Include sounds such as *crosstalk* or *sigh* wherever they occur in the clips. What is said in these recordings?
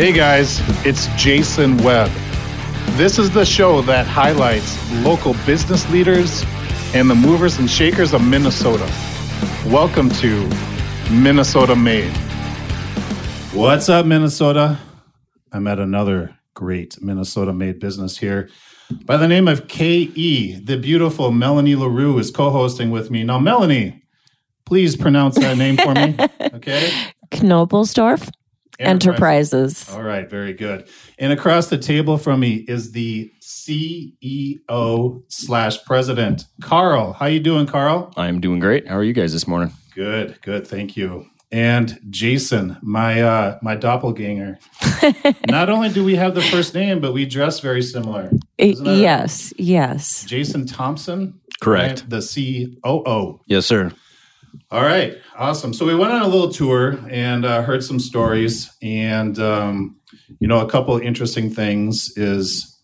Hey guys, it's Jason Webb. This is the show that highlights local business leaders and the movers and shakers of Minnesota. Welcome to Minnesota Made. What's up, Minnesota? I'm at another great Minnesota made business here by the name of KE. The beautiful Melanie LaRue is co hosting with me. Now, Melanie, please pronounce that name for me. *laughs* Okay. Knobelsdorff Enterprises. All right, very good. And across the table from me is the CEO slash president, Karl. How you doing, Karl? I'm doing great. How are you guys this morning? Good, good. Thank you. And Jason, my uh, my doppelganger. *laughs* Not only do we have the first name, but we dress very similar. Isn't right? yes, yes. Jason Thompson. Correct. right? The COO. Yes, sir. All right, awesome. So we went on a little tour and uh, heard some stories, and um, you know, a couple of interesting things is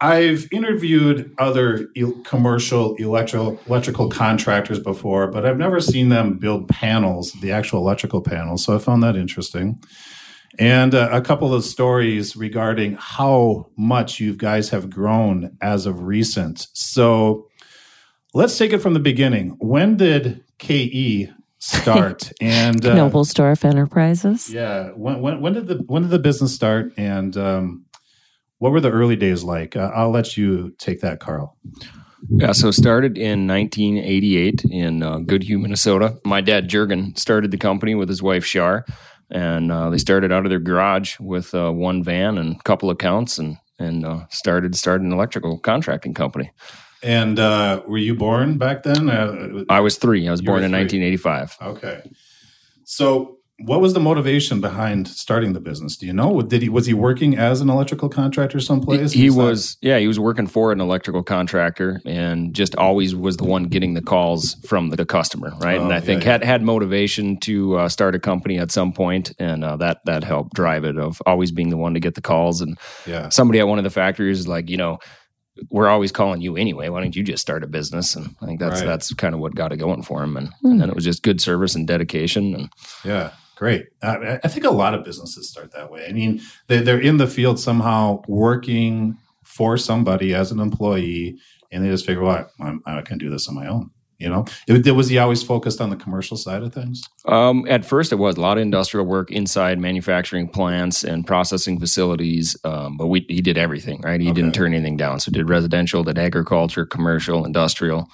I've interviewed other e- commercial electrical electrical contractors before, but I've never seen them build panels, the actual electrical panels. So I found that interesting. And uh, a couple of stories regarding how much you guys have grown as of recent. So let's take it from the beginning. When did KE start? *laughs* and uh, Knobelsdorff Enterprises. yeah, when, when when did the when did the business start? And um, what were the early days like? Uh, I'll let you take that, Karl. Yeah, so started in 1988 in uh, Goodhue, Minnesota. My dad, Jurgen, started the company with his wife, Shar, and uh, they started out of their garage with uh, one van and a couple accounts and and uh, started started an electrical contracting company. And uh, were you born back then? Uh, I was three. I was born in three. 1985. okay. So, what was the motivation behind starting the business? Do you know? Did he was he working as an electrical contractor someplace? He that- was, yeah, he was working for an electrical contractor and just always was the one getting the calls from the customer, right? Oh, and I yeah, think yeah. had had motivation to uh, start a company at some point, and uh, that that helped drive it of always being the one to get the calls. And yeah. somebody at one of the factories is like, you know, we're always calling you anyway. Why don't you just start a business? And I think that's Right. that's kind of what got it going for him. And, and hmm. then it was just good service and dedication. And Yeah, great. I, I think a lot of businesses start that way. I mean, they, they're in the field somehow working for somebody as an employee, and they just figure, well, I'm, I can do this on my own. You know, it, was he always focused on the commercial side of things? Um, at first, it was a lot of industrial work inside manufacturing plants and processing facilities. Um, but we, he did everything, right? He Okay. didn't turn anything down. So did residential, did agriculture, commercial, industrial,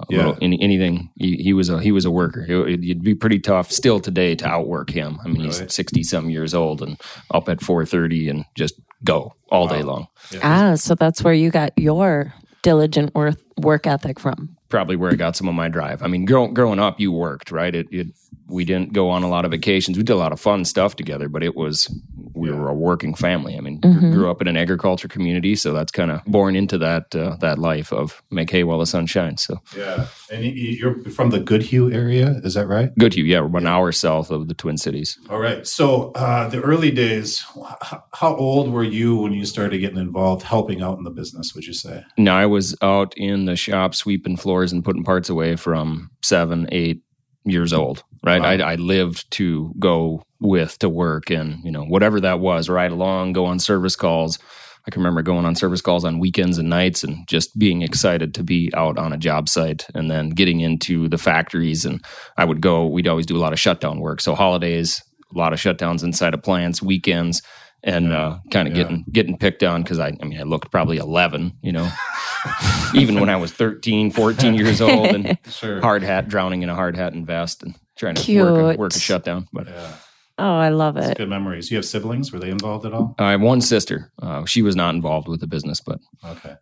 a Yeah. little, any, anything. He, he was a he was a worker. It, it'd be pretty tough still today to outwork him. I mean, Really? he's sixty some years old and up at four thirty and just go all day long. Yeah. Ah, so that's where you got your diligent work work ethic from. Probably where I got some of my drive. I mean, grow, growing up, you worked, right? It, it, we didn't go on a lot of vacations. We did a lot of fun stuff together, but it was, we Yeah. were a working family. I mean, Mhm. grew up in an agriculture community, so that's kind of born into that, uh, that life of make hay while the sun shines. So Yeah, and you- you're from the Goodhue area, is that right? Goodhue, yeah, we're about an hour south of the Twin Cities. All right. So uh, the early days, how old were you when you started getting involved, helping out in the business? Would you say? Now I was out in the shop sweeping floors and putting parts away from seven, eight years old. Right, Wow. I, I lived to go with to work, and you know whatever that was, ride along, go on service calls. I can remember going on service calls on weekends and nights, and just being excited to be out on a job site, and then getting into the factories. And I would go. We'd always do a lot of shutdown work, so holidays, a lot of shutdowns inside of plants, weekends, and Yeah. uh, kind of Yeah. getting getting picked on because I, I mean, I looked probably eleven, you know *laughs* even when I was 13, 14 years old and *laughs* Sure. hard hat, drowning in a hard hat and vest and trying to work a, Cute. work a shutdown. But Yeah, Oh, I love that's it. good memories. You have siblings? Were they involved at all? I have one sister. Uh, she was not involved with the business, but Okay.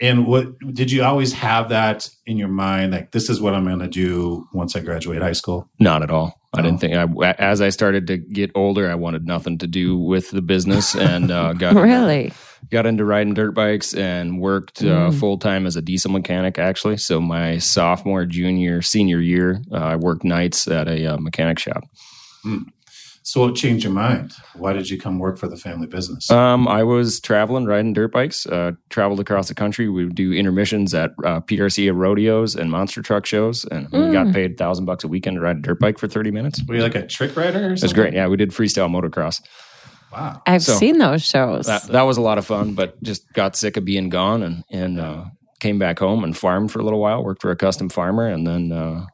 And what did you always have that in your mind? Like, this is what I'm going to do once I graduate high school. not at all. I didn't think. I, as I started to get older, I wanted nothing to do with the business and uh, got *laughs* Really? Got into riding dirt bikes and worked uh, Mm. full time as a diesel mechanic. Actually, so my sophomore, junior, senior year, uh, I worked nights at a uh, mechanic shop. So, what changed your mind? Why did you come work for the family business? Um, I was traveling, riding dirt bikes. Uh, traveled across the country. We would do intermissions at uh, PRC rodeos and monster truck shows, and we got Mm. paid thousand bucks a weekend to ride a dirt bike for thirty minutes. Were you like a trick rider or something? It was great. Yeah, we did freestyle motocross. Wow. I've So, seen those shows. that that was a lot of fun, but just got sick of being gone and and uh, came back home and farmed for a little while. Worked for a custom farmer, and then uh,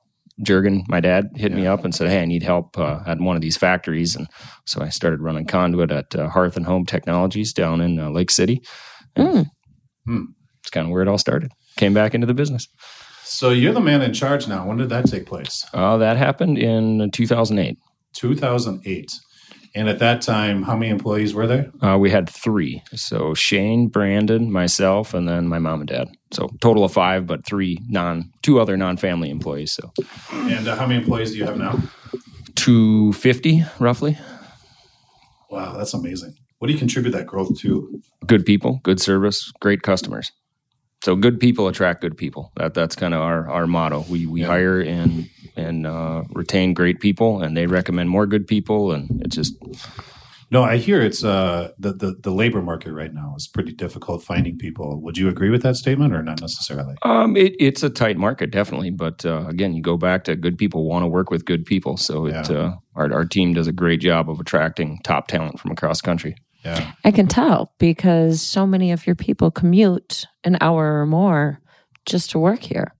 Jurgen, my dad, hit me up and said, "Hey, I need help uh, at one of these factories." And so I started running conduit at uh, Hearth and Home Technologies down in uh, Lake City. Mm. It's kind of where it all started. Came back into the business. So you're the man in charge now. When did that take place? Uh, that happened in 2008. 2008. And at that time, how many employees were there? Uh, we had three. So Shane, Brandon, myself, and then my mom and dad. So total of five, but three non, two other non-family employees. So And uh, how many employees do you have now? 250 roughly. Wow, that's amazing. What do you contribute that growth to? Good people, good service, great customers. So good people attract good people. That that's kind of our, our motto. We we Yeah. hire and and uh, retain great people, and they recommend more good people, and it's just No, I hear it's uh, the, the the labor market right now is pretty difficult finding people. Would you agree with that statement or not necessarily? Um, it, it's a tight market, definitely. But uh, again, you go back to good people want to work with good people. So it, Yeah. uh, our our team does a great job of attracting top talent from across the country. Yeah. I can tell because so many of your people commute an hour or more just to work here.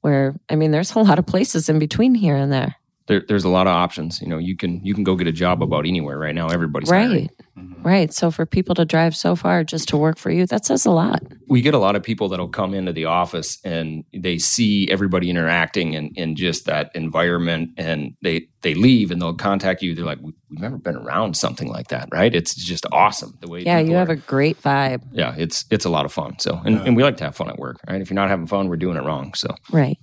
Where I mean, there's a lot of places in between here and there. There, there's a lot of options. You know, you can you can go get a job about anywhere right now. Everybody's hiring. Right. Mm-hmm. Right. So for people to drive so far just to work for you, that says a lot. we get a lot of people that'll come into the office and they see everybody interacting in, in just that environment and they they leave and they'll contact you they're like we've never been around something like that right it's just awesome the way Yeah, you have are- a great vibe. yeah it's it's a lot of fun so and, and we like to have fun at work right if you're not having fun we're doing it wrong so Right.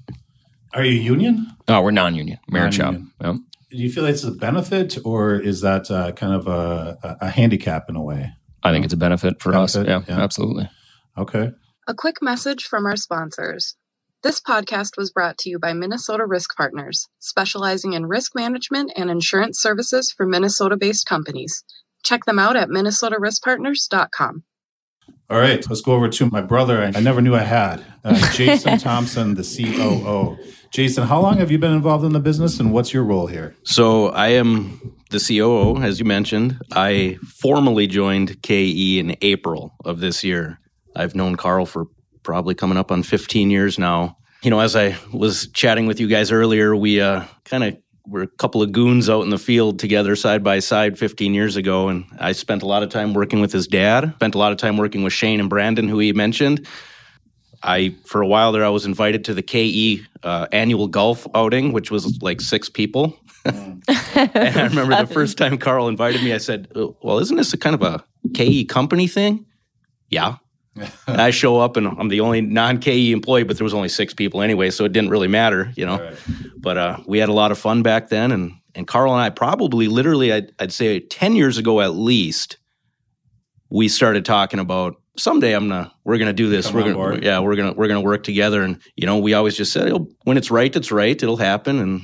Are you union? oh we're non-union merit shop Non-union. yeah. Do you feel it's a benefit or is that uh, kind of a, a, a handicap in a way? i think it's a benefit for us yeah, yeah. absolutely Okay. A quick message from our sponsors. This podcast was brought to you by Minnesota Risk Partners, specializing in risk management and insurance services for Minnesota based companies. Check them out at minnesotariskpartners.com. All right. Let's go over to my brother. I, I never knew I had uh, Jason *laughs* Thompson, the COO. Jason, how long have you been involved in the business and what's your role here? So I am the COO, as you mentioned. I formally joined KE in April of this year. I've known Karl for probably coming up on 15 years now. You know, as I was chatting with you guys earlier, we uh, kind of were a couple of goons out in the field together side by side 15 years ago. And I spent a lot of time working with his dad, spent a lot of time working with Shane and Brandon, who he mentioned. I for a while there I was invited to the KE uh, annual golf outing, which was like six people. *laughs* and I *laughs* remember the first time Karl invited me, I said, "Oh, "Well, isn't this a kind of a KE company thing?" Yeah. And *laughs* I show up and I'm the only non-KE employee, but there was only six people anyway, so it didn't really matter, you know. Right. But uh, we had a lot of fun back then, and and Karl and I probably literally I'd, I'd say ten years ago at least, we started talking about someday I'm gonna we're gonna do this. Come we're gonna yeah we're gonna we're gonna work together, and you know we always just said "It'll- when it's right, it's right. It'll happen, and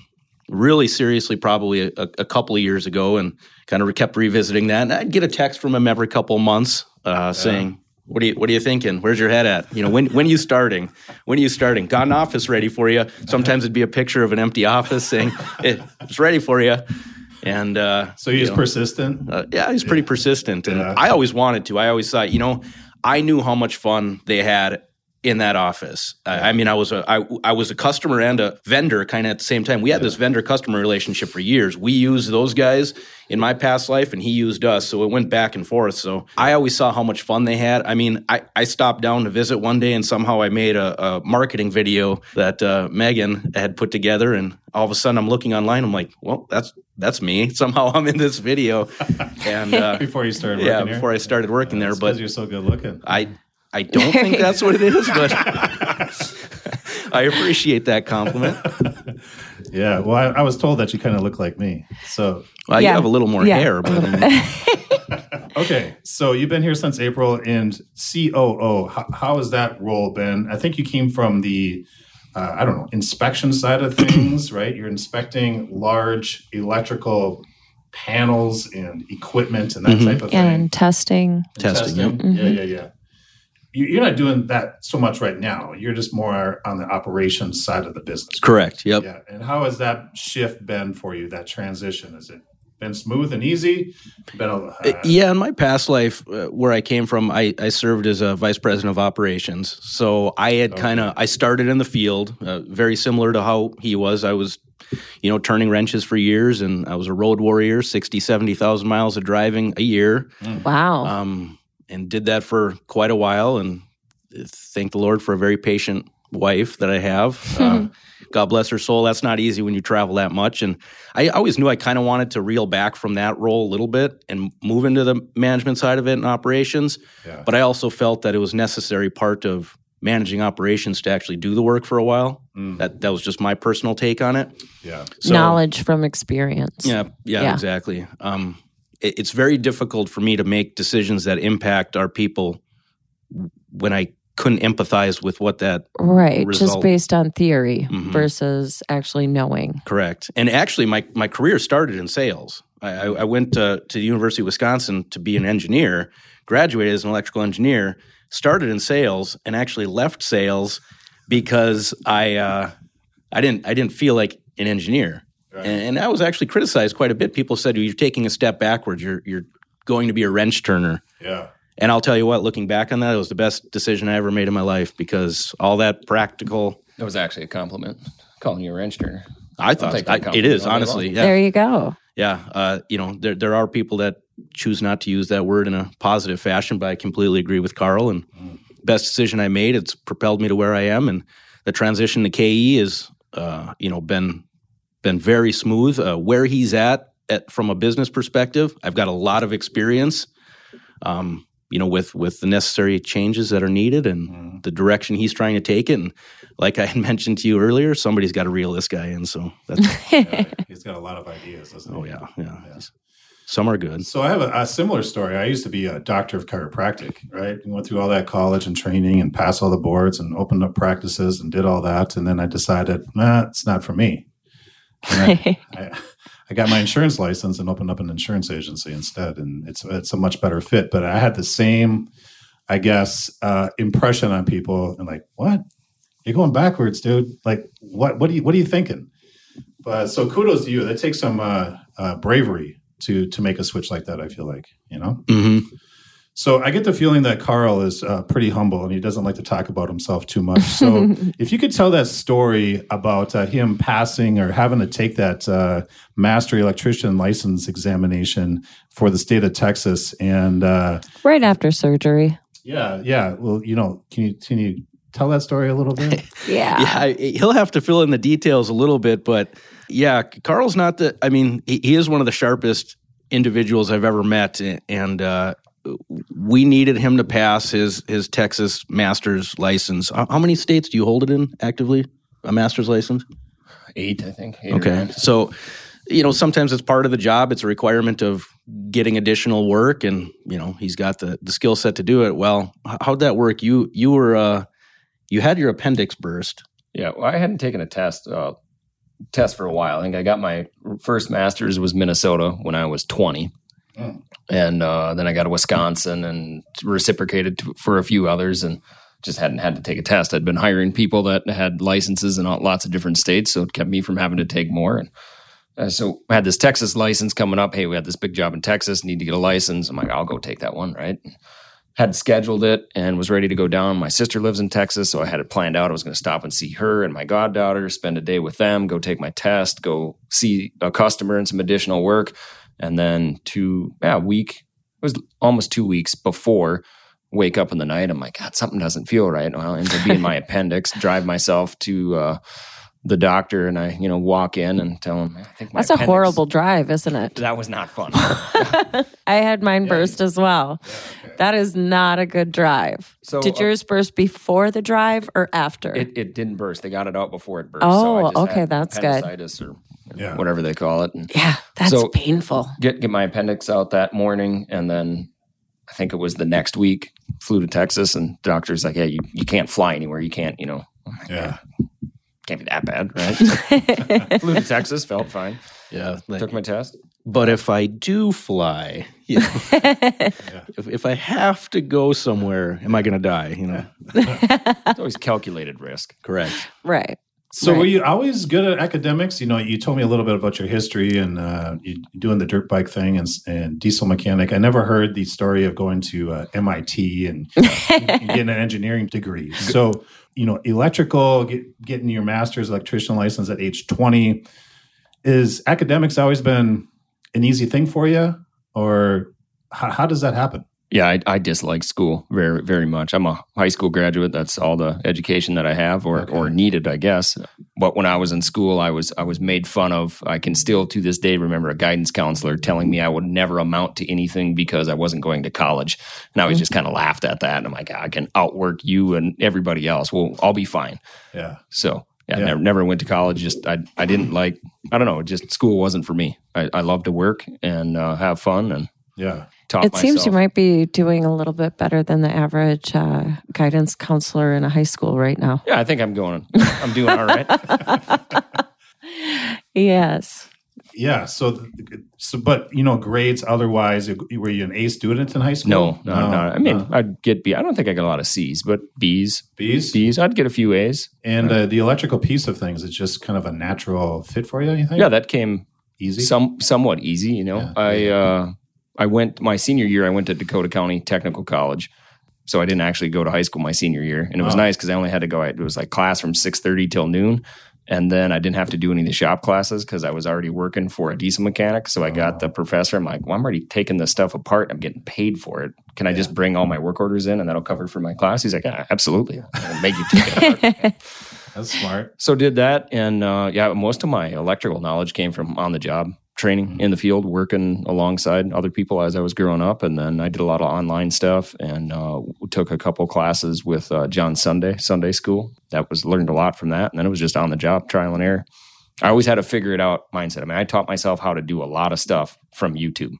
really seriously probably a, a couple of years ago, and kind of kept revisiting that. And I'd get a text from him every couple of months uh, saying. What are you What are you thinking? Where's your head at? You know, when when are you starting? When are you starting? Got an office ready for you? Sometimes it'd be a picture of an empty office saying *laughs* "It- it's ready for you. And uh, So he's you know, persistent. uh, yeah, he's pretty persistent, and Yeah. I always wanted to. I always thought, you know, I knew how much fun they had in that office. I, I mean, I was a I, I was a customer and a vendor kind of at the same time. We had this vendor customer relationship for years. We used those guys in my past life, and he used us, so it went back and forth. So I always saw how much fun they had. I mean, I, I stopped down to visit one day, and somehow I made a, a marketing video that uh, Megan had put together, and all of a sudden I'm looking online. I'm like, well, that's that's me. *laughs* Somehow I'm in this video, *laughs* and uh, Before you started working yeah, here? before I started working there. But you're so good looking. I I don't think that's what it is, but *laughs* I appreciate that compliment. Yeah. Well, I, I was told that you kind of look like me. So, Well, you have a little more Yeah. hair, but um, *laughs* okay. So you've been here since April and COO. How, how has that role been? I think you came from the, uh, I don't know, inspection side of things, *clears throat* right? You're inspecting large electrical panels and equipment and that Mhm. type of thing. And testing. testing. Yep. Yeah, yeah, yeah. You- You're not doing that so much right now. You're just more on the operations side of the business. Correct. Yep. Yeah. And how has that shift been for you? That transition has it been smooth and easy. Been a, uh, Yeah, in my past life, uh, where I came from, I, I served as a vice president of operations. So I had kind of I started in the field, uh, very similar to how he was. I was, you know, turning wrenches for years, and I was a road warrior, 60, 70,000 miles of driving a year, Wow. um, and did that for quite a while. And thank the Lord for a very patient wife that I have. *laughs* Uh, God bless her soul. That's not easy when you travel that much. And I always knew I kind of wanted to reel back from that role a little bit and move into the management side of it and operations. Yeah. But I also felt that it was necessary part of managing operations to actually do the work for a while. Mm. That that was just my personal take on it. yeah. So, Knowledge from experience. Yeah, yeah, Yeah. exactly. Um, it, it's very difficult for me to make decisions that impact our people when I couldn't empathize with what that Right. Just based on theory Mhm. versus actually knowing. Correct. And actually, my, my career started in sales. I, I, I went to, to the University of Wisconsin to be an engineer, graduated as an electrical engineer, started in sales, and actually left sales because I uh, I didn't I didn't feel like an engineer, Right. and, and I was actually criticized quite a bit. People said you're taking a step backwards. You're you're going to be a wrench turner. Yeah. And I'll tell you what, looking back on that, it was the best decision I ever made in my life because all that practical. That was actually a compliment. Calling you a wrench turner. I thought take that I, it compliment is all day honestly, yeah. There you go. yeah, uh, you know, there there are people that choose not to use that word in a positive fashion, but I completely agree with Karl. And best decision I made. It's propelled me to where I am, and the transition to KE is, uh, you know, been been very smooth. Uh, where he's at, at from a business perspective, I've got a lot of experience. Um, you know, with with the necessary changes that are needed and the direction he's trying to take it. And like I had *laughs* mentioned to you earlier, somebody's got to reel this guy in. So that's *laughs* Yeah. He's got a lot of ideas, doesn't oh he? yeah, yeah. Some are good. So I have a, a similar story. I used to be a doctor of chiropractic, right? And went through all that college and training and passed all the boards and opened up practices and did all that. And then I decided, nah, it's not for me. And I, *laughs* I, I got my insurance license and opened up an insurance agency instead, and it's it's a much better fit. But I had the same, I guess, uh, impression on people, and like, what? You're going backwards, dude. Like, what? What are you? What are you thinking? But so kudos to you. That takes some uh, uh, bravery to to make a switch like that. I feel like you know. hmm So I get the feeling that Karl is uh, pretty humble and he doesn't like to talk about himself too much. So *laughs* if you could tell that story about uh, him passing or having to take that uh, master electrician license examination for the state of Texas, and uh, right after surgery. yeah, yeah, well, you know, can you can you tell that story a little bit? *laughs* Yeah. Yeah, I, he'll have to fill in the details a little bit, but yeah, Karl's not the. I mean, he, he is one of the sharpest individuals I've ever met, and uh, we needed him to pass his his Texas master's license. How many states do you hold it in actively? A master's license? Eight, I think. Eight Okay, so you know sometimes it's part of the job. It's a requirement of getting additional work, and you know he's got the the skill set to do it. Well, how'd that work? You you were uh, you had your appendix burst. Yeah, well, I hadn't taken a test uh, test for a while. I think I got my first master's was Minnesota when I was twenty, Mm. and uh, then I got to Wisconsin and reciprocated to, for a few others, and just hadn't had to take a test. I'd been hiring people that had licenses in lots of different states, so it kept me from having to take more. And uh, so I had this Texas license coming up. Hey, we had this big job in Texas. Need to get a license. I'm like, I'll go take that one, right? had scheduled it and was ready to go down. My sister lives in Texas, so I had it planned out. I was going to stop and see her and my goddaughter, spend a day with them, go take my test, go see a customer and some additional work. And then two, yeah, a week, it was almost two weeks before wake up in the night. I'm like, God, something doesn't feel right. Well, it ends up being my *laughs* appendix. Drive myself to uh, the doctor and I, you know, walk in and tell him, I think my That's a horrible drive, isn't it? That was not fun. *laughs* I had mine burst as well. That is not a good drive. So, Did uh, yours burst before the drive or after? It, it didn't burst. They got it out before it burst. Oh, so okay, that's good. or Yeah. whatever they call it. And yeah, that's So- painful. get get my appendix out that morning, and then I think it was the next week. Flew to Texas, and the doctor's like, "Yeah, you, you can't fly anywhere. You can't, you know, Yeah. can't be that bad, right?" *laughs* *laughs* Flew to Texas, felt fine. Yeah, like- Took my test. But if I do fly, you know, *laughs* if, if I have to go somewhere, am I going to die? You know, It's always calculated risk. correct. right. So Right. were you always good at academics? You know, you told me a little bit about your history and uh, doing the dirt bike thing and, and diesel mechanic. I never heard the story of going to uh, MIT and, and *laughs* getting an engineering degree. So, you know, electrical, get, getting your master's electrician license at age 20. Is academics always been an easy thing for you? Or how, how does that happen? Yeah, I, I dislike school very, very much. I'm a high school graduate. That's all the education that I have, or Okay. or needed, I guess. But when I was in school, I was I was made fun of. I can still to this day remember a guidance counselor telling me I would never amount to anything because I wasn't going to college, and I was just kind of laughed at that. And I'm like, I can outwork you and everybody else. Well, I'll be fine. Yeah. So yeah, Yeah. never never went to college. Just I I didn't like. I don't know. Just school wasn't for me. I, I love to work and uh, have fun and Yeah. taught It seems you might be doing a little bit better than the average uh, guidance counselor in a high school right now. Yeah, I think I'm going. I'm doing all right. *laughs* Yes. Yeah. So, so, but you know, grades otherwise, were you an A student in high school? No, no, no. I mean, no. I'd get B. I don't think I got a lot of C's, but B's, B's. B's. I'd get a few A's. And uh, the electrical piece of things is just kind of a natural fit for you, you think? Yeah, that came Easy? some somewhat easy. You know, Yeah. I uh, I went my senior year. I went to Dakota County Technical College, so I didn't actually go to high school my senior year, and it was Oh. nice because I only had to go. It was like class from six thirty till noon. And then I didn't have to do any of the shop classes because I was already working for a diesel mechanic. So I got the professor. I'm like, well, I'm already taking this stuff apart. I'm getting paid for it. Can I just bring all my work orders in and that'll cover for my class? He's like, absolutely. I'll make you take it. *laughs* *laughs* That's smart. So did that, and uh, yeah, most of my electrical knowledge came from on the job training in the field, working alongside other people as I was growing up, and then I did a lot of online stuff and uh, took a couple classes with uh, John Sunday Sunday School. That was learned a lot from that, and then it was just on the job trial and error. I always had a figure it out mindset. I mean, I taught myself how to do a lot of stuff from YouTube.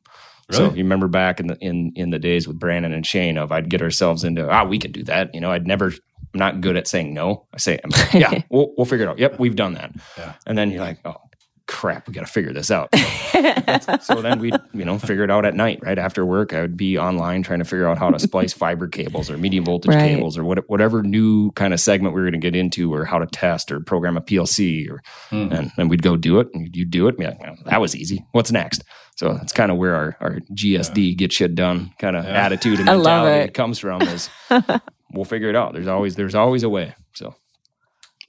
So Really? you remember back in the in in the days with Brandon and Shane of I'd get ourselves into ah we can do that. You know, I'd never I'm not good at saying no. I say *laughs* yeah, *laughs* we'll we'll figure it out. Yep, we've done that. Yeah. And then you're like, oh crap, we got to figure this out. *laughs* so then we you know figure it out at night right after work. I would be online trying to figure out how to splice fiber cables or medium voltage Right. cables or what, whatever new kind of segment we were going to get into or how to test or program a PLC or Hmm. and then we'd go do it and you do it and be like, "Well, that was easy. What's next? So that's kind of where our, our GSD get shit done kind of Yeah. attitude and *laughs* I love mentality it. comes from is *laughs* we'll figure it out. There's always there's always a way.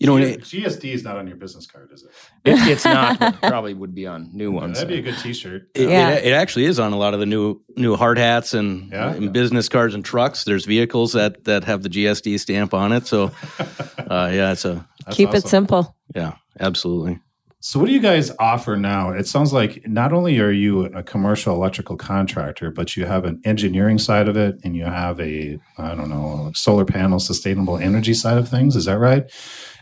So You know, GSD is not on your business card, is it? it, it's not, but probably would be on new ones. That'd be a good T-shirt. It, Yeah. it, it actually is on a lot of the new new hard hats and, Yeah. and business cards and trucks. There's vehicles that that have the GSD stamp on it. So, *laughs* uh, yeah, it's a That's Keep it simple. yeah, absolutely. So, what do you guys offer now? It sounds like not only are you a commercial electrical contractor, but you have an engineering side of it, and you have a I don't know solar panel sustainable energy side of things. Is that right?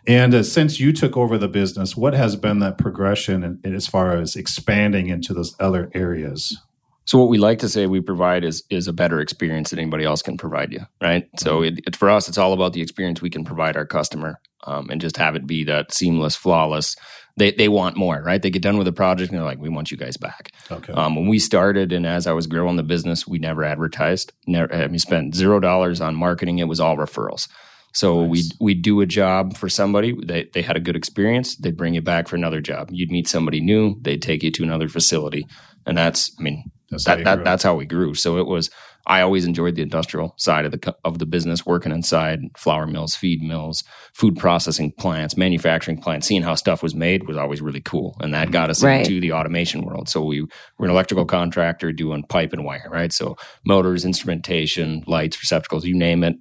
And uh, since you took over the business, what has been that progression in, in as far as expanding into those other areas? So what we like to say we provide is is a better experience that anybody else can provide you, right? So it, it for us, it's all about the experience we can provide our customer, um, and just have it be that seamless, flawless. They they want more, right? They get done with a project and they're like, "We want you guys back." Okay. Um, when we started, and as I was growing the business, we never advertised. Never, I mean, spent zero dollars on marketing. It was all referrals. So we Nice. we do a job for somebody. They they had a good experience. They'd bring you back for another job. You'd meet somebody new. They'd take you to another facility, and that's I mean That's how that, you that that's how we grew. So it was. I always enjoyed the industrial side of the of the business, working inside flour mills, feed mills, food processing plants, manufacturing plants. Seeing how stuff was made was always really cool, and that got us Right. into the automation world. So we were an electrical contractor doing pipe and wire, right? So motors, instrumentation, lights, receptacles, you name it.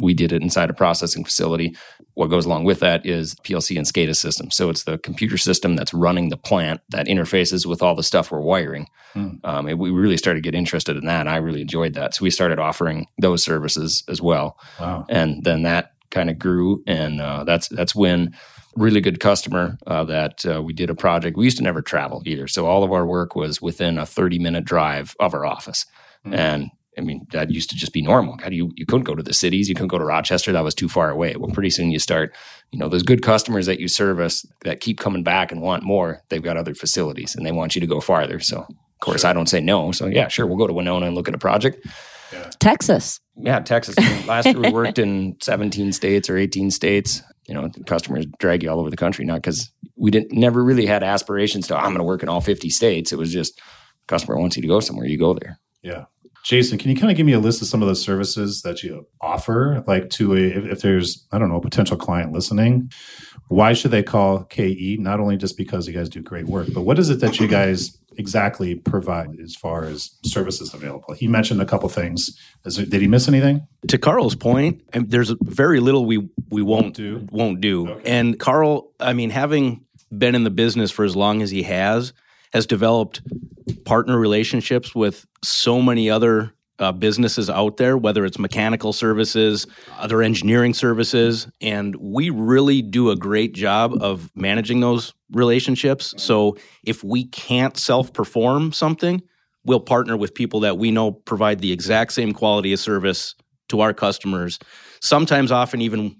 We did it inside a processing facility. What goes along with that is PLC and SCADA system. So it's the computer system that's running the plant that interfaces with all the stuff we're wiring. Hmm. Um, we really started to get interested in that. And I really enjoyed that. So we started offering those services as well Wow. and then that kind of grew and uh, that's that's when really good customer uh, that uh, we did a project we used to never travel either so all of our work was within a 30 minute drive of our office Hmm. and I mean, that used to just be normal. God, you, you couldn't go to the cities. You couldn't go to Rochester. That was too far away. Well, pretty soon you start, you know, those good customers that you service that keep coming back and want more, they've got other facilities and they want you to go farther. So, of course, Sure. I don't say no. So, yeah, sure, we'll go to Winona and look at a project. Texas. Yeah, Texas. I mean, Last year we worked in 17 states or 18 states. you know, customers drag you all over the country, not because we didn't never really had aspirations to I'm going to work in all 50 states. It was just customer wants you to go somewhere, you go there. Yeah. Jason, can you kind of give me a list of some of the services that you offer, like to a if, if there's I don't know a potential client listening, why should they call KE? Not only just because you guys do great work, but what is it that you guys exactly provide as far as services available? He mentioned a couple things. There, did he miss anything? To Karl's point, there's very little we we won't do. Won't do. Okay. And Karl, I mean, having been in the business for as long as he has, has developed partner relationships with so many other uh, businesses out there, whether it's mechanical services, other engineering services, and we really do a great job of managing those relationships. So if we can't self perform something, we'll partner with people that we know provide the exact same quality of service to our customers. Sometimes, often, even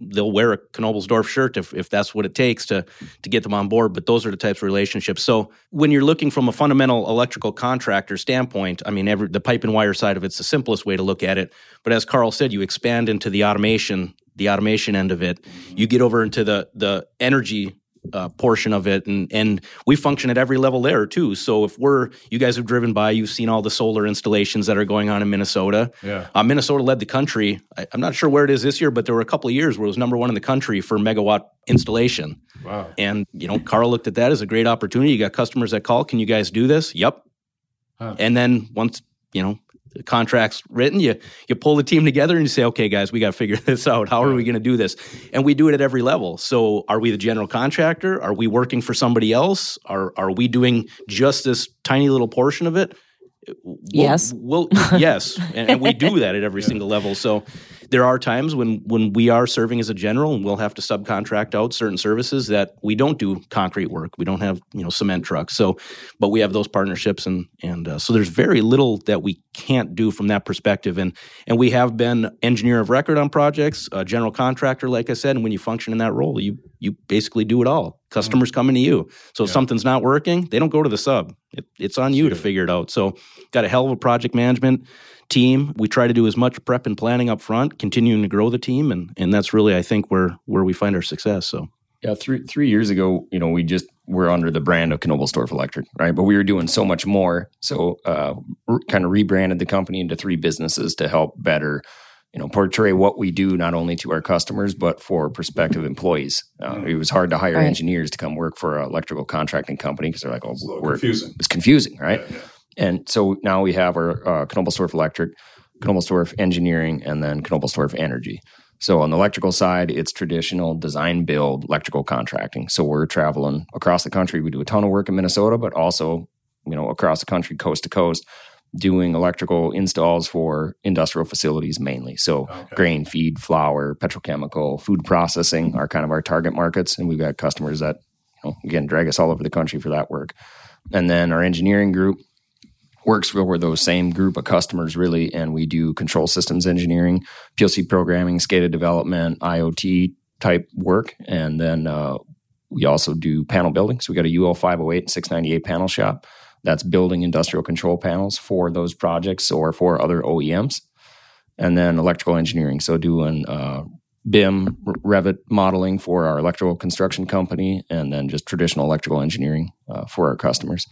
they'll wear a Knobelsdorff shirt if, if that's what it takes to to get them on board. But those are the types of relationships. So when you're looking from a fundamental electrical contractor standpoint, I mean, every, the pipe and wire side of it's the simplest way to look at it. But as Karl said, you expand into the automation, the automation end of it. You get over into the the energy uh, portion of it, and and we function at every level there too. So if we're you guys have driven by, you've seen all the solar installations that are going on in Minnesota. Yeah, uh, Minnesota led the country. I, am not sure where it is this year, but there were a couple of years where it was number one in the country for megawatt installation. Wow! And you know, Karl looked at that as a great opportunity. You got customers that call, "Can you guys do this?" Yep. Huh. And then once you know contract's written, you you pull the team together and you say, okay, guys, we got to figure *laughs* this out. How are we going to do this? And we do it at every level. So, are we the general contractor? Are we working for somebody else? Are are we doing just this tiny little portion of it? We'll, yes. We'll, yes, and, and, we do that at every *laughs* yeah. single level. So there are times when when we are serving as a general and we'll have to subcontract out certain services that we don't do concrete work. We don't have you know cement trucks. So, but we have those partnerships and and uh, so there's very little that we can't do from that perspective. And and we have been engineer of record on projects, a general contractor, like I said. And when you function in that role, you you basically do it all. Customers mm-hmm. coming to you. So yeah. if something's not working, they don't go to the sub. It, it's on you to figure it out. So got a hell of a project management team. We try to do as much prep and planning up front, continuing to grow the team, and and that's really I think where where we find our success. So yeah, three three years ago, you know, we just were under the brand of Knobelsdorff Electric, right? But we were doing so much more, so uh, re- kind of rebranded the company into three businesses to help better you know portray what we do not only to our customers but for prospective employees uh, it was hard to hire right. engineers to come work for an electrical contracting company because they're like oh it's we're confusing it's confusing right yeah, yeah. And so now we have our uh, Knobelsdorff Electric, Knobelsdorff Engineering, and then Knobelsdorff Energy. So on the electrical side, it's traditional design build electrical contracting. So we're traveling across the country. We do a ton of work in Minnesota, but also, you know, across the country, coast to coast, doing electrical installs for industrial facilities mainly. So okay. grain, feed, flour, petrochemical, food processing are kind of our target markets. And we've got customers that, you know, again, drag us all over the country for that work. And then our engineering group, works for those same group of customers really and we do control systems engineering plc programming SCADA development iot type work. And then uh, we also do panel building. So we got a ul 508 and 698 panel shop that's building industrial control panels for those projects or for other oems and then electrical engineering. So doing uh, BIM, Revit modeling for our electrical construction company, and then just traditional electrical engineering uh, for our customers.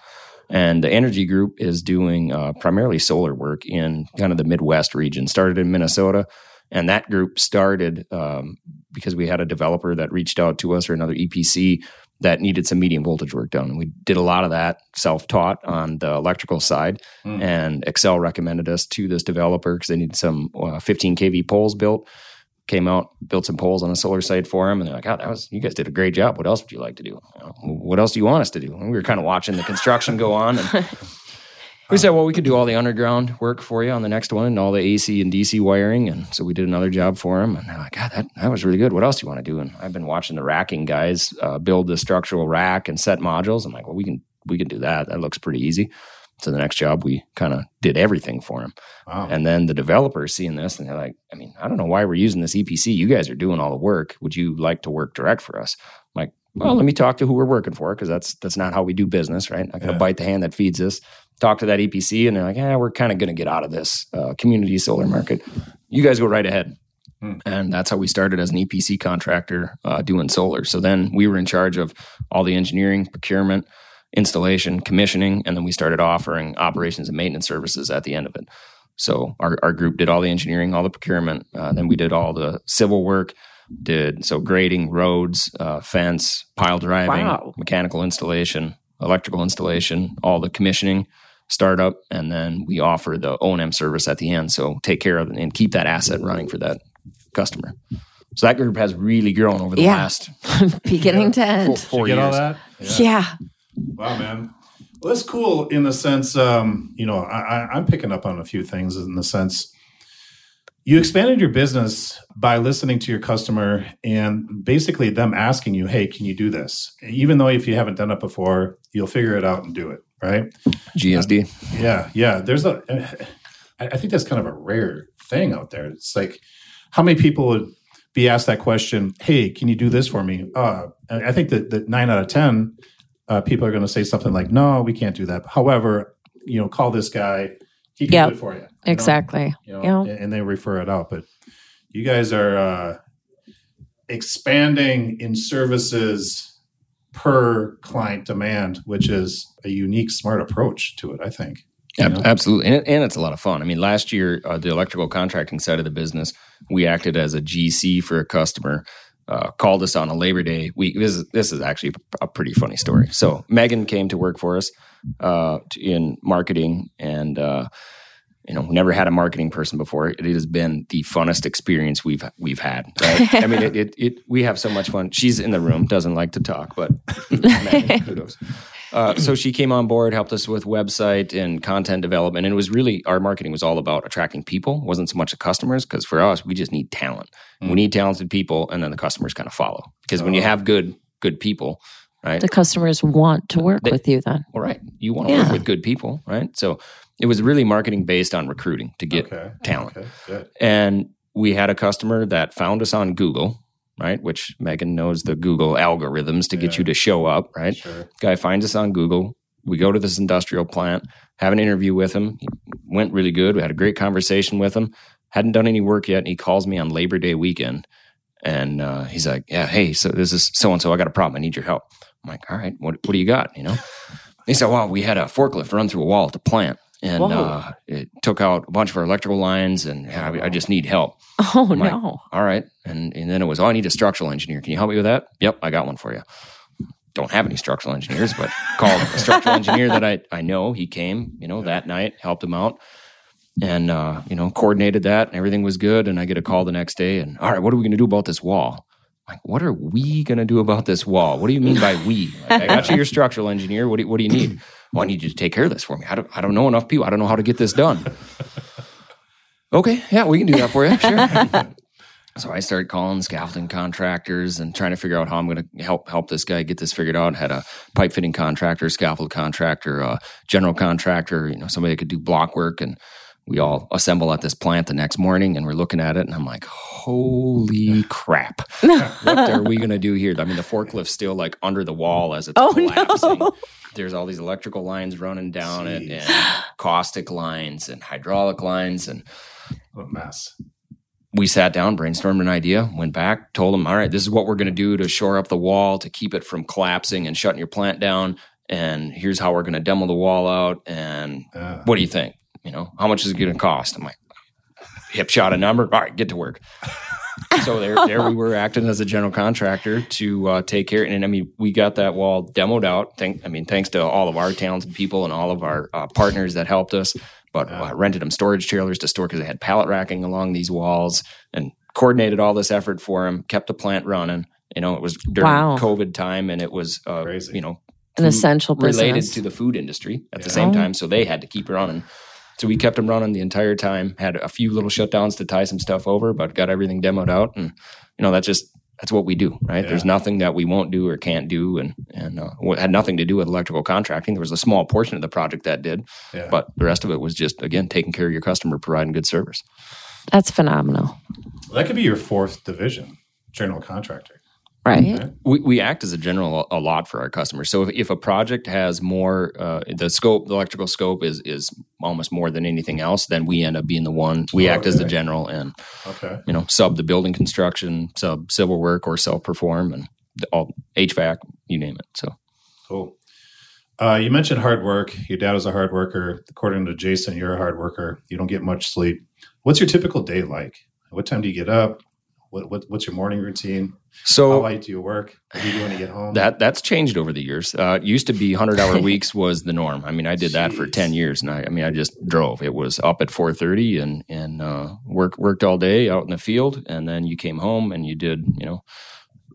And the energy group is doing uh, primarily solar work in kind of the Midwest region. Started in Minnesota, and that group started um, because we had a developer that reached out to us or another EPC that needed some medium voltage work done. We did a lot of that self taught on the electrical side, mm. and Xcel recommended us to this developer because they needed some uh, 15 kV poles built came out, built some poles on a solar site for him, and they're like, "Oh, that was you guys did a great job. What else would you like to do? What else do you want us to do?" And we were kind of watching the construction go on, and *laughs* we said, "Well, we could do all the underground work for you on the next one, and all the AC and DC wiring." And so we did another job for him, and they're like, "God, that that was really good. What else do you want to do?" And I've been watching the racking guys uh, build the structural rack and set modules. I'm like, "Well, we can we can do that. That looks pretty easy." So the next job, we kind of did everything for him. Wow. And then the developers seeing this and they're like, I mean, I don't know why we're using this EPC. You guys are doing all the work. Would you like to work direct for us? I'm like, well, let me talk to who we're working for because that's that's not how we do business, right? Not going to yeah. bite the hand that feeds us. Talk to that EPC, and they're like, yeah, we're kind of going to get out of this uh, community solar market. You guys go right ahead. And that's how we started as an EPC contractor uh, doing solar. So then we were in charge of all the engineering, procurement, installation, commissioning, and then we started offering operations and maintenance services at the end of it. So our, our group did all the engineering, all the procurement. Uh, then we did all the civil work, did so grading, roads, uh, fence, pile driving, Wow. mechanical installation, electrical installation, all the commissioning, startup, and then we offer the O and M service at the end. So take care of and keep that asset running for that customer. So that group has really grown over the Yeah. last *laughs* Beginning to end. four Did you get years. all that? Yeah. Wow, man. Well, that's cool in the sense, um, you know, I, I'm picking up on a few things in the sense you expanded your business by listening to your customer and basically them asking you, hey, can you do this? Even though if you haven't done it before, you'll figure it out and do it, right? GSD. Yeah, yeah. There's a, I think that's kind of a rare thing out there. It's like, how many people would be asked that question? Hey, can you do this for me? Uh, I think that, that nine out of ten uh, people are going to say something like, "No, we can't do that." However, you know, call this guy; he can Yep. do it for you. you know? Exactly. You know, Yeah. and, and they refer it out. But you guys are uh, expanding in services per client demand, which is a unique, smart approach to it. I think. Ab- Yeah. Absolutely, and, and it's a lot of fun. I mean, last year, uh, the electrical contracting side of the business, we acted as a GC for a customer. Uh, called us on a Labor Day week. This is this is actually a pretty funny story. So Megan came to work for us uh, in marketing, and uh, you know, never had a marketing person before. It has been the funnest experience we've we've had. Right? *laughs* I mean, it, it it we have so much fun. She's in the room, doesn't like to talk, but *laughs* Megan, kudos. Uh, so she came on board, helped us with website and content development, and it was really our marketing was all about attracting people. It wasn't so much the customers because for us, we just need talent. We need talented people, and then the customers kind of follow. Because when you have good good people, right? The customers want to work They- with you then. Well, right, you want to Yeah. work with good people, right? So it was really marketing based on recruiting to get Okay. talent. Okay. And we had a customer that found us on Google, right? Which Megan knows the Google algorithms to get Yeah. you to show up, right? Sure. Guy finds us on Google. We go to this industrial plant, have an interview with him. He went really good. We had a great conversation with him. Hadn't done any work yet. And he calls me on Labor Day weekend. And uh, he's like, Yeah, hey, so this is so and so. I got a problem. I need your help. I'm like, All right, what, what do you got? You know? He said, Well, we had a forklift run through a wall at the plant. And uh, it took out a bunch of our electrical lines, and I, I just need help. Oh like, no. All right. And and then it was, oh, I need a structural engineer. Can you help me with that? Yep, I got one for you. Don't have any structural engineers, but *laughs* called a structural engineer that I, I know. He came, you know, that night, helped him out. And uh, you know, coordinated that and everything was good. And I get a call the next day and all right, what are we gonna do about this wall? Like, what are we gonna do about this wall? What do you mean by we? Like, I got you your structural engineer. What do, what do you need? Well, I need you to take care of this for me. I don't, I don't know enough people. I don't know how to get this done. *laughs* Okay, yeah, we can do that for you. Sure. *laughs* So I started calling scaffolding contractors and trying to figure out how I'm going to help help this guy get this figured out. Had a pipe fitting contractor, scaffold contractor, uh, general contractor, you know, somebody that could do block work, and we all assemble at this plant the next morning, and we're looking at it, and I'm like, "Holy crap! *laughs* what are we going to do here?" I mean, the forklift's still like under the wall as it's Oh, collapsing. no. There's all these electrical lines running down it, and caustic lines, and hydraulic lines, and What a mess. We sat down, brainstormed an idea, went back, told them, all right, this is what we're going to do to shore up the wall to keep it from collapsing and shutting your plant down. And here's how we're going to demo the wall out. And Yeah. what do you think? You know, how much is it going to cost? I'm like, hip shot a number. All right, get to work. *laughs* so there, there we were acting as a general contractor to uh, take care. And I mean, we got that wall demoed out. Thank, I mean, thanks to all of our talented people and all of our uh, partners that helped us. But uh, rented them storage trailers to store because they had pallet racking along these walls and coordinated all this effort for them. Kept the plant running. You know, it was during Wow. COVID time, and it was uh, Crazy. you know An food essential related to the food industry at the same Oh. time. So they had to keep running. So we kept them running the entire time. Had a few little shutdowns to tie some stuff over, but got everything demoed out. And you know, that just that's what we do, right? Yeah. There's nothing that we won't do or can't do, and and uh, had nothing to do with electrical contracting. There was a small portion of the project that did, Yeah. but the rest of it was just again taking care of your customer, providing good service. That's phenomenal. that could be your fourth division, general contractor. Right? Okay. We, we act as a general a lot for our customers. So if, if a project has more, uh, the scope, the electrical scope is is almost more than anything else, then we end up being the one. We act as the general and Okay. you know sub the building construction, sub civil work, or self perform, and all HVAC, you name it. So Cool. Uh, you mentioned hard work. Your dad was a hard worker. According to Jason, you're a hard worker. You don't get much sleep. What's your typical day like? What time do you get up? What, what What's your morning routine? How so late do you work? What do you do when you get home? that that's changed over the years. Uh, it used to be hundred hour *laughs* weeks was the norm. I mean, I did that for ten years, and I, I mean, I just drove. It was up at four thirty and and uh, work worked all day out in the field, and then you came home and you did you know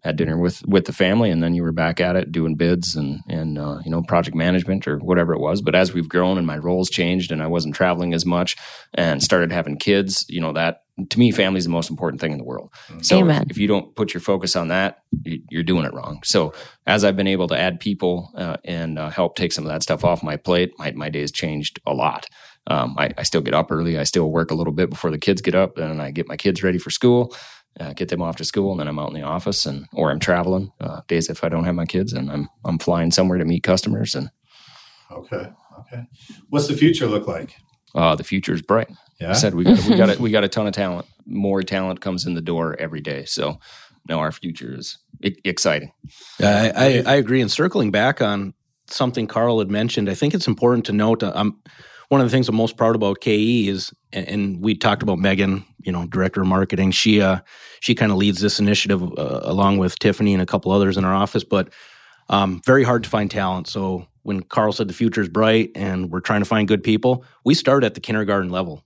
had dinner with with the family, and then you were back at it doing bids and and uh, you know project management or whatever it was. But as we've grown and my roles changed, and I wasn't traveling as much, and started having kids, you know that to me, family is the most important thing in the world. So if- Amen. If, you don't put your focus on that, you- you're doing it wrong. So as I've been able to add people uh, and uh, help take some of that stuff off my plate, my my day has changed a lot. Um, I, I still get up early. I still work a little bit before the kids get up, and I get my kids ready for school, uh, get them off to school, and then I'm out in the office, and or I'm traveling uh, days if I don't have my kids, and I'm I'm flying somewhere to meet customers, and okay. Okay. What's the future look like? uh, the future is bright. Yeah. I said we got we got a, we got a ton of talent. More talent comes in the door every day. So no, our future is exciting. I, I, I agree. And circling back on something Karl had mentioned, I think it's important to note. I'm one of the things I'm most proud about KE is, and, and we talked about Megan, you know, director of marketing. She uh, she kind of leads this initiative uh, along with Tiffany and a couple others in our office. But um, very hard to find talent. So when Karl said the future is bright and we're trying to find good people, we start at the kindergarten level.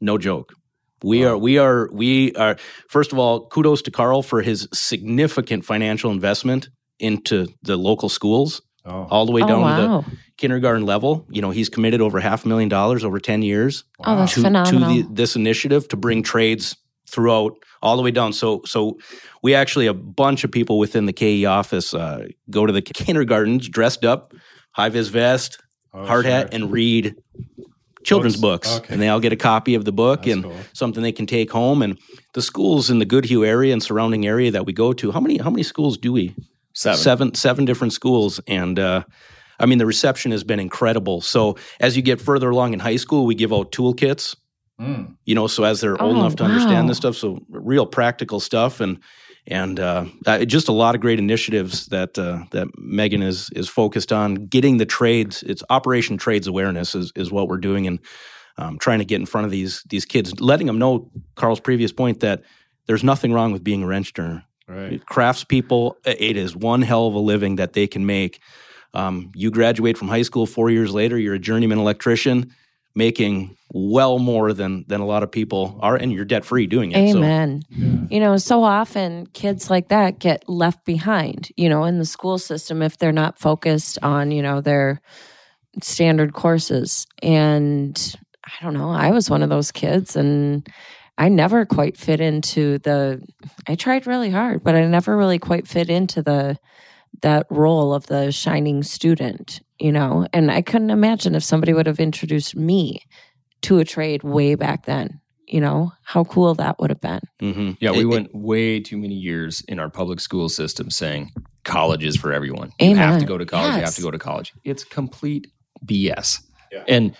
No joke. We are, we are, we are. First of all, kudos to Karl for his significant financial investment into the local schools, Oh. all the way oh down to the kindergarten level. You know, he's committed over half a million dollars over ten years Oh, to, phenomenal. to the, this initiative to bring trades throughout all the way down. So, so we actually a bunch of people within the KE office uh, go to the kindergartens dressed up, high vis vest, Oh, hard hat, and read children's Books. books, Okay. and they all get a copy of the book That's and cool. something they can take home. And the schools in the Goodhue area and surrounding area that we go to, how many how many schools do we? Seven. seven seven different schools and uh I mean the reception has been incredible. So as you get further along in high school, we give out toolkits, Mm. you know, so as they're old Oh, enough to understand this stuff, so real practical stuff and and uh, just a lot of great initiatives that uh, that Megan is is focused on getting the trades. It's Operation Trades Awareness is is what we're doing, and um, trying to get in front of these these kids, letting them know Karl's previous point that there's nothing wrong with being a wrench turner Right. craftspeople it is one hell of a living that they can make um, you graduate from high school four years later you're a journeyman electrician making well more than than a lot of people are and you're debt free doing it Amen. You know, so often kids like that get left behind, you know, in the school system if they're not focused on, you know, their standard courses. And I don't know, I was one of those kids and I never quite fit into the I tried really hard, but I never really quite fit into the that role of the shining student, you know. And I couldn't imagine if somebody would have introduced me to a trade way back then. You know, how cool that would have been. so hmm Yeah, we It- went way too many years in our public school system saying college is for everyone. You have to go to college. You have to go to college. It's complete BS. Yeah. And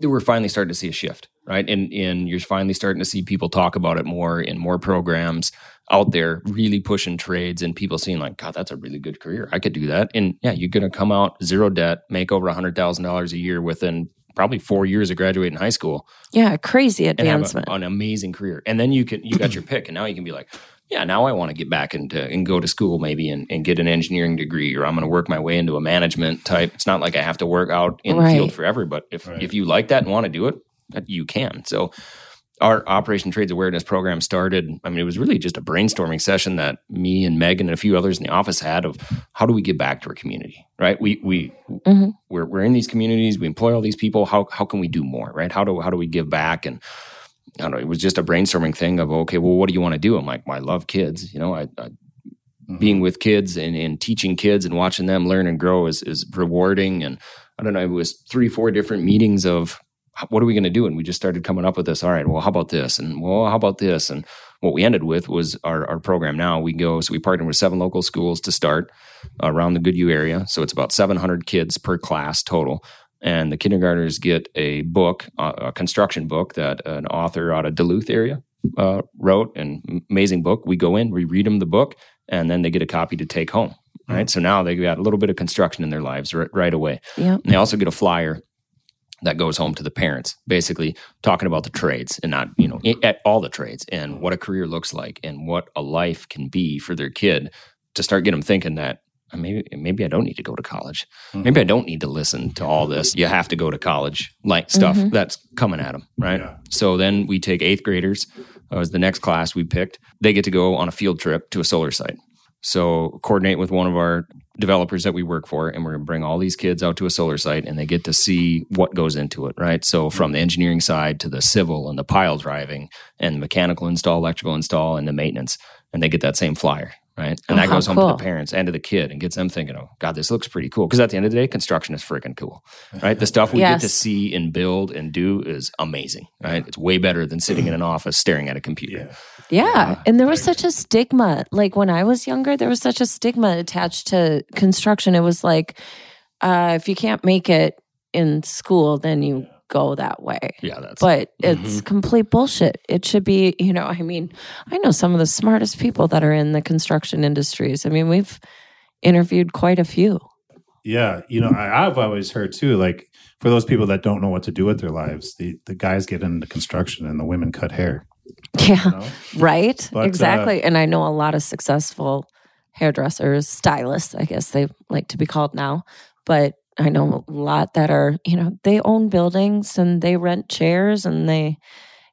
we're finally starting to see a shift, right? And and you're finally starting to see people talk about it more in more programs out there, really pushing trades and people seeing like, God, that's a really good career. I could do that. And yeah, you're going to come out zero debt, make over a hundred thousand dollars a year within probably four years of graduating high school Yeah, crazy and have advancement. a, an amazing career. And then you can you got your pick, and now you can be like, yeah, now I want to get back into and go to school maybe and, and get an engineering degree, or I'm going to work my way into a management type. It's not like I have to work out in the field forever, but if Right. if you like that and want to do it, you can. So. Our Operation Trades Awareness program started. I mean, it was really just a brainstorming session that me and Megan and a few others in the office had of how do we give back to our community, right? We we Mhm. we're, we're in these communities, we employ all these people. How how can we do more, right? How do how do we give back? And I don't know. It was just a brainstorming thing of okay, well, what do you want to do? I'm like, well, I love kids. You know, I, I Mhm. being with kids and, and teaching kids and watching them learn and grow is is rewarding. And I don't know, it was three four different meetings of what are we going to do? And we just started coming up with this. All right, well, how about this? And well, how about this? And what we ended with was our, our program now. We go, so we partnered with seven local schools to start around the Goodhue area. So it's about 700 kids per class total. And the kindergartners get a book, a construction book that an author out of Duluth area uh, wrote, an amazing book. We go in, we read them the book, and then they get a copy to take home. Right. So now they've got a little bit of construction in their lives right, right away. Yeah. And they also get a flyer that goes home to the parents, basically talking about the trades and not, you know, at all the trades and what a career looks like and what a life can be for their kid to start getting them thinking that uh, maybe maybe I don't need to go to college. Maybe I don't need to listen to all this. You have to go to college, like stuff that's coming at them, right? Yeah. So then we take eighth graders uh, as the next class we picked. They get to go on a field trip to a solar site. So coordinate with one of our developers that we work for, and we're going to bring all these kids out to a solar site, and they get to see what goes into it, right? So mm-hmm. from the engineering side to the civil and the pile driving and mechanical install, electrical install, and the maintenance, and they get that same flyer, right? And Oh, that goes home to the parents and to the kid, and gets them thinking, "Oh, God, this looks pretty cool." Because at the end of the day, construction is freaking cool, right? The *laughs* stuff we Yes. get to see and build and do is amazing, right? It's way better than sitting in an office staring at a computer. Yeah. Yeah. And there was such a stigma. Like when I was younger, there was such a stigma attached to construction. It was like, uh, if you can't make it in school, then you go that way. Yeah, that's But it's complete bullshit. It should be, you know, I mean, I know some of the smartest people that are in the construction industries. I mean, we've interviewed quite a few. Yeah, you know, I, I've always heard too, like for those people that don't know what to do with their lives, the, the guys get into construction and the women cut hair. Yeah. You know? Right. But, uh, exactly. and I know a lot of successful hairdressers, stylists, I guess they like to be called now. But I know a lot that are, you know, they own buildings and they rent chairs and they,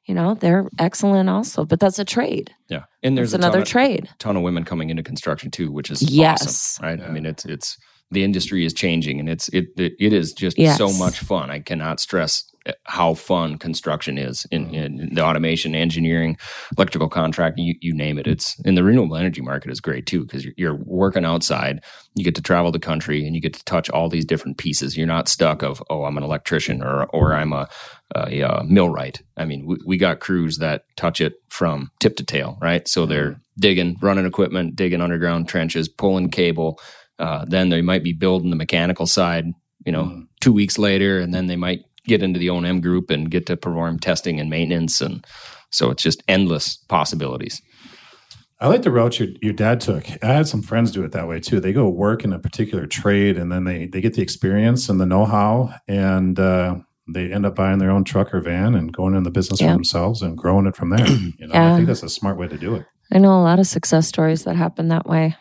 you know, they're excellent also. But that's a trade. yeah. And there's There's a ton another of- trade. ton of women coming into construction too, which is Yes. awesome, right? Yeah. I mean, it's it's the industry is changing, and it's it it, it is just Yes. so much fun. I cannot stress how fun construction is in, in the automation, engineering, electrical contract, you, you name it. It's in the renewable energy market is great too because you're, you're working outside. You get to travel the country and you get to touch all these different pieces. You're not stuck of oh, I'm an electrician or or I'm a, a, uh millwright. I mean, we, we got crews that touch it from tip to tail, right? So they're digging, running equipment, digging underground trenches, pulling cable. Uh, then they might be building the mechanical side, you know, Mhm. two weeks later, and then they might get into the O and M group and get to perform testing and maintenance, and so it's just endless possibilities. I like the route your, your dad took. I had some friends do it that way too. They go work in a particular trade and then they, they get the experience and the know how, and uh, they end up buying their own truck or van and going in the business Yeah. for themselves and growing it from there. *clears throat* You know, I think that's a smart way to do it. I know a lot of success stories that happen that way.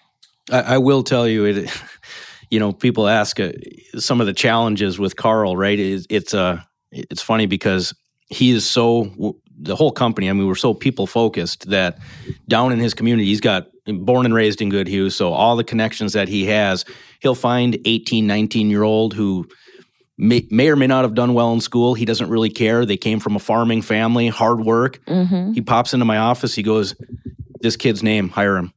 I, I will tell you it. You know, people ask uh, some of the challenges with Karl. Right? It's it's uh, it's funny because he is so the whole company. I mean, we're so people focused that down in his community, he's got born and raised in Goodhue, so all the connections that he has, he'll find 18, 19 year old who. May, may or may not have done well in school. He doesn't really care. They came from a farming family, hard work. hmm He pops into my office. He goes, "This kid's name, hire him."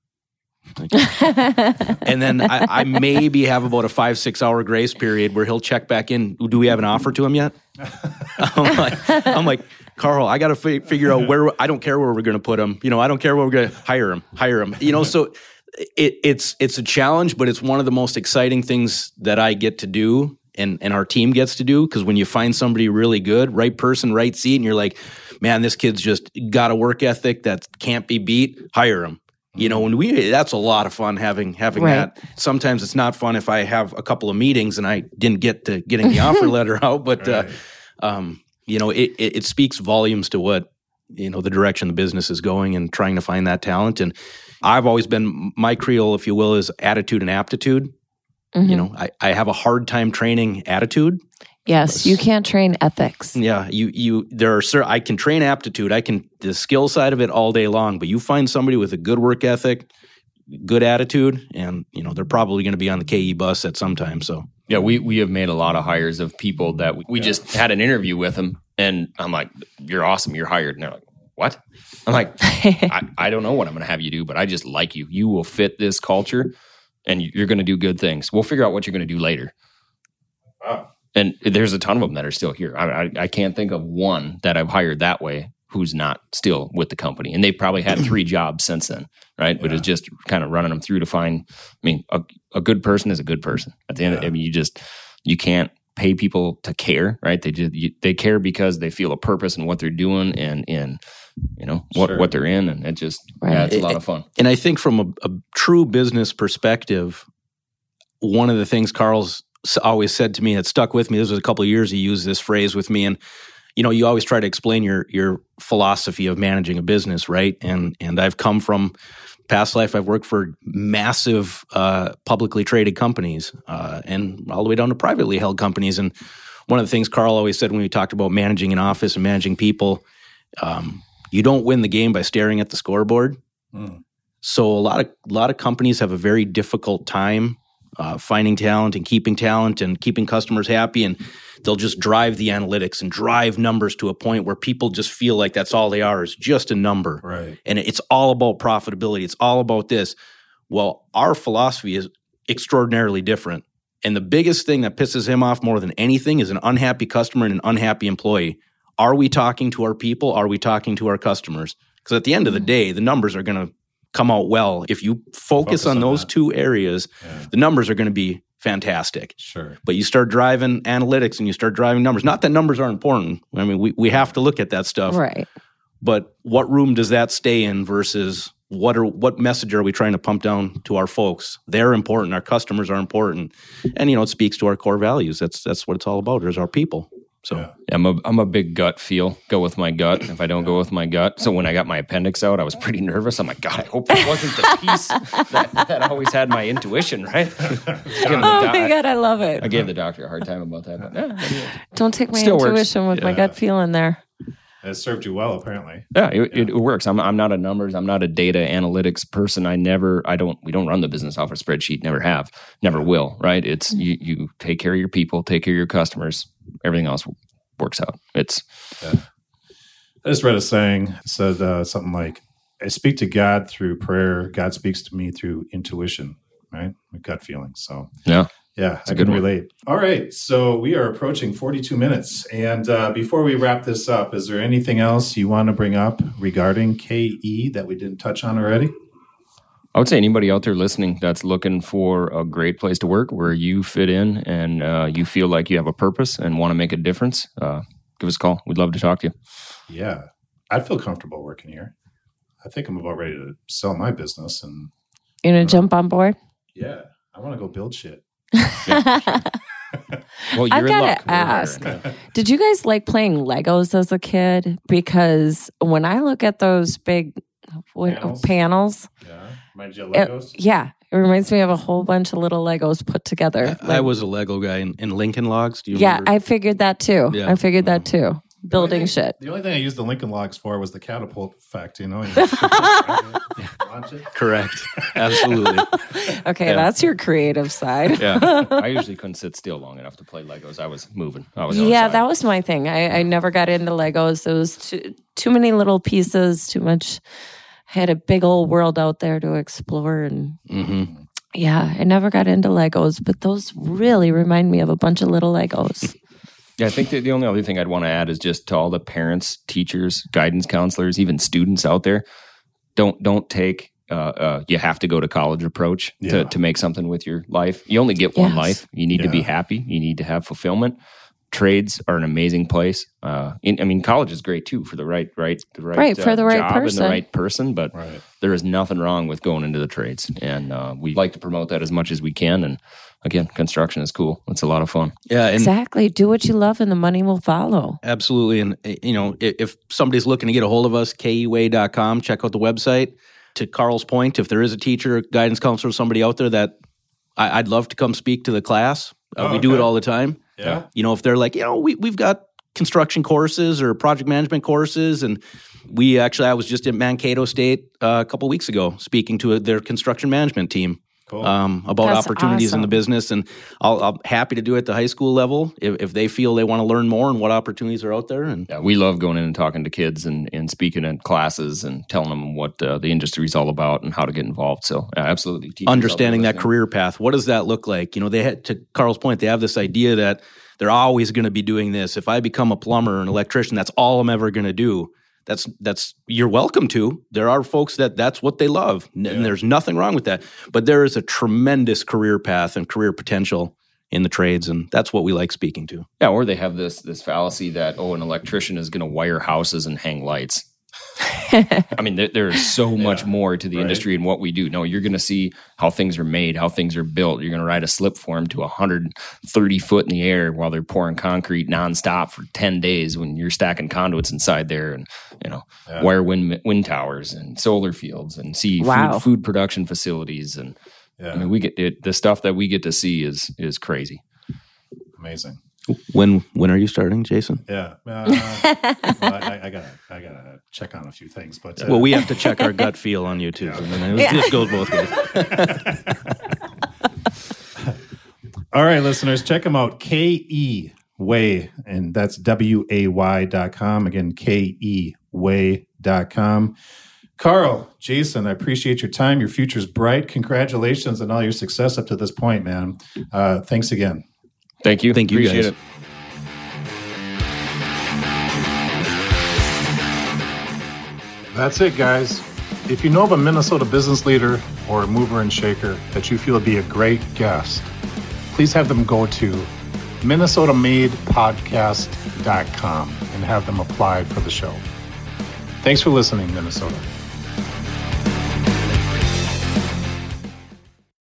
And then I, I maybe have about a five six hour grace period where he'll check back in. Do we have an offer to him yet? *laughs* I'm like, I'm like, Karl, I got to fi- figure out where. I don't care where we're going to put him. You know, I don't care where we're going to hire him. Hire him. You know, so it, it's it's a challenge, but it's one of the most exciting things that I get to do. And, and our team gets to do because when you find somebody really good, right person, right seat, and you're like, man, this kid's just got a work ethic that can't be beat. Hire him. You know, when we that's a lot of fun having having Right. that. Sometimes it's not fun if I have a couple of meetings and I didn't get to getting the offer *laughs* letter out, but uh, um, you know, it, it it speaks volumes to what you know the direction the business is going and trying to find that talent. And I've always been my creole, if you will, is attitude and aptitude. Mhm. You know, I, I have a hard time training attitude. Yes, you can't train ethics. Yeah, you you there are cer I can train aptitude. I can the skill side of it all day long, but you find somebody with a good work ethic, good attitude, and you know they're probably going to be on the KE bus at some time. So Yeah, we we have made a lot of hires of people that we, we just had an interview with them, and I'm like, "You're awesome, you're hired," and they're like, "What?" I'm like, I, *laughs* I don't know what I'm going to have you do, but I just like you. You will fit this culture, and you're going to do good things. We'll figure out what you're going to do later. Wow. And there's a ton of them that are still here. I, I, I can't think of one that I've hired that way who's not still with the company, and they've probably had three *clears throat* jobs since then, right? But Yeah. it's just kind of running them through to find. I mean, a, a good person is a good person. At the end, of, Yeah. I mean, you just you can't pay people to care, right? They just you, they care because they feel a purpose in what they're doing and in you know what Sure. what they're in, and it just Right. yeah, it's a lot of fun. And I think from a, a true business perspective, one of the things Karl's s- always said to me that stuck with me. This was a couple of years he used this phrase with me, and you know, you always try to explain your your philosophy of managing a business, right? And and I've come from past life. I've worked for massive uh, publicly traded companies, uh, and all the way down to privately held companies. And one of the things Karl always said when we talked about managing an office and managing people, um, you don't win the game by staring at the scoreboard. Mm. So a lot of a lot of companies have a very difficult time uh, finding talent and keeping talent and keeping customers happy, and they'll just drive the analytics and drive numbers to a point where people just feel like that's all they are is just a number, Right. and it's all about profitability. It's all about this. Well, our philosophy is extraordinarily different, and the biggest thing that pisses him off more than anything is an unhappy customer and an unhappy employee. Are we talking to our people? Are we talking to our customers? Because at the end of the day, the numbers are going to come out well. If you focus, Focus on, on those that. two areas, Yeah. the numbers are going to be fantastic. Sure. But you start driving analytics and you start driving numbers. Not that numbers are important. I mean, we, we have to look at that stuff. Right. But what room does that stay in versus what are what message are we trying to pump down to our folks? They're important. Our customers are important, and you know it speaks to our core values. That's that's what it's all about. Is our people. So Yeah. I'm a I'm a big gut feel. Go with my gut. If I don't go with my gut, so when I got my appendix out, I was pretty nervous. I'm like, God, I hope it wasn't the piece that, that always had my intuition, right? *laughs* Giving Oh doc- my god, I love it. I gave the doctor a hard time about that. But yeah, Don't take my Still works. intuition with my gut feeling there. It served you well, apparently. yeah, it, it, it works. I'm I'm not a numbers. I'm not a data analytics person. I never. I don't. We don't run the business off a spreadsheet. Never have. Never will. Right? It's you. You take care of your people. Take care of your customers. Everything else works out. It's I just read a saying it said uh, something like, "I speak to God through prayer. God speaks to me through intuition." Right, with gut feelings. So yeah. Yeah, I can good one. relate. All right, so we are approaching forty-two minutes, and uh, before we wrap this up, is there anything else you want to bring up regarding KE that we didn't touch on already? I would say anybody out there listening that's looking for a great place to work where you fit in and uh, you feel like you have a purpose and want to make a difference, uh, give us a call. We'd love to talk to you. Yeah, I feel comfortable working here. I think I'm about ready to sell my business, and You gonna jump on board? yeah, I want to go build shit. Well, I you're in gotta luck. Ask. *laughs* Did you guys like playing Legos as a kid? Because when I look at those big what, Panels? panels, Yeah, mind you, it- Legos. yeah, it reminds me of a whole bunch of little Legos put together. I, I was a Lego guy in, in Lincoln Logs. Do you yeah, remember? I figured that too. Yeah. I figured that mm. too. Building The only thing- shit. The only thing I used the Lincoln Logs for was the catapult effect. You know, you *laughs* *laughs* launch it. Correct. Absolutely. *laughs* Okay, Yeah. that's your creative side. Yeah. I usually couldn't sit still long enough to play Legos. I was moving. I was Yeah, outside. that was my thing. I, I never got into Legos. There was too, too many little pieces, too much. I had a big old world out there to explore. And hmm yeah, I never got into Legos, but those really remind me of a bunch of little Legos. Yeah, I think that the only other thing I'd want to add is just to all the parents, teachers, guidance counselors, even students out there, don't don't take uh, uh, you have to go to college approach Yeah. to, to make something with your life. You only get one life. You need to be happy. You need to have fulfillment. Trades are an amazing place. Uh, in, I mean, college is great too for the right, right, the right, Right, for uh, the right job and person. the right person. But Right. there is nothing wrong with going into the trades, and uh, we like to promote that as much as we can. And again, construction is cool. It's a lot of fun. Yeah. And exactly. Do what you love and the money will follow. Absolutely. And, uh, you know, if somebody's looking to get a hold of us, keway.com, check out the website. To Karl's point, if there is a teacher, guidance counselor, somebody out there that I, I'd love to come speak to the class, uh, Oh, we do it all the time. Yeah. You know, if they're like, you know, we, we've got construction courses or project management courses. And we actually, I was just at Mankato State uh, a couple weeks ago speaking to their construction management team Cool. um, about That's opportunities in the business, and I'll, I'm happy to do it at the high school level if, if they feel they want to learn more and what opportunities are out there. And Yeah, we love going in and talking to kids and, and speaking in classes and telling them what uh, the industry is all about and how to get involved. So, yeah, absolutely. Teachers understanding that career path, what does that look like? You know, they had to Karl's point, they have this idea that they're always going to be doing this. If I become a plumber or an electrician, that's all I'm ever going to do. That's that's you're welcome to. There are folks that that's what they love, and Yeah. there's nothing wrong with that. But there is a tremendous career path and career potential in the trades, and that's what we like speaking to. Yeah, or they have this this fallacy that oh, an electrician is going to wire houses and hang lights. I mean, there, there is so *laughs* much more to the right. industry and what we do. No, you're going to see how things are made, how things are built. You're going to ride a slip form to 130 foot in the air while they're pouring concrete nonstop for 10 days when you're stacking conduits inside there, and you know, Yeah. wire wind wind towers and solar fields and see Wow. food, food production facilities. And Yeah, I mean, we get it, the stuff that we get to see is is crazy. amazing. When when are you starting, Jason? Yeah, uh, *laughs* well, I, I gotta I gotta check on a few things, but uh, Well, we have to check our gut feel on you too. I mean, it, this goes both ways. *laughs* All right, listeners, check them out. K E Way, and that's W A Y dot com. Again, K E Way dot com. Karl, Jason, I appreciate your time. Your future's bright. Congratulations on all your success up to this point, man. Uh, thanks again. Thank you. Thank you, Appreciate guys. it. That's it, guys. If you know of a Minnesota business leader or a mover and shaker that you feel would be a great guest, please have them go to minnesotamadepodcast.com and have them apply for the show. Thanks for listening, Minnesota.